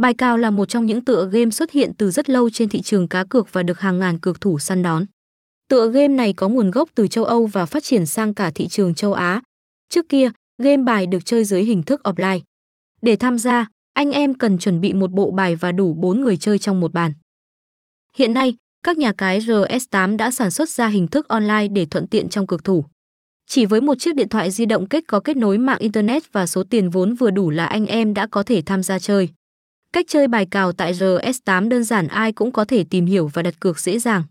Bài cào là một trong những tựa game xuất hiện từ rất lâu trên thị trường cá cược và được hàng ngàn cược thủ săn đón. Tựa game này có nguồn gốc từ châu Âu và phát triển sang cả thị trường châu Á. Trước kia, game bài được chơi dưới hình thức offline. Để tham gia, anh em cần chuẩn bị một bộ bài và đủ 4 người chơi trong một bàn. Hiện nay, các nhà cái RS8 đã sản xuất ra hình thức online để thuận tiện trong cược thủ. Chỉ với một chiếc điện thoại di động kết có kết nối mạng internet và số tiền vốn vừa đủ là anh em đã có thể tham gia chơi. Cách chơi bài cào tại RS8 đơn giản ai cũng có thể tìm hiểu và đặt cược dễ dàng.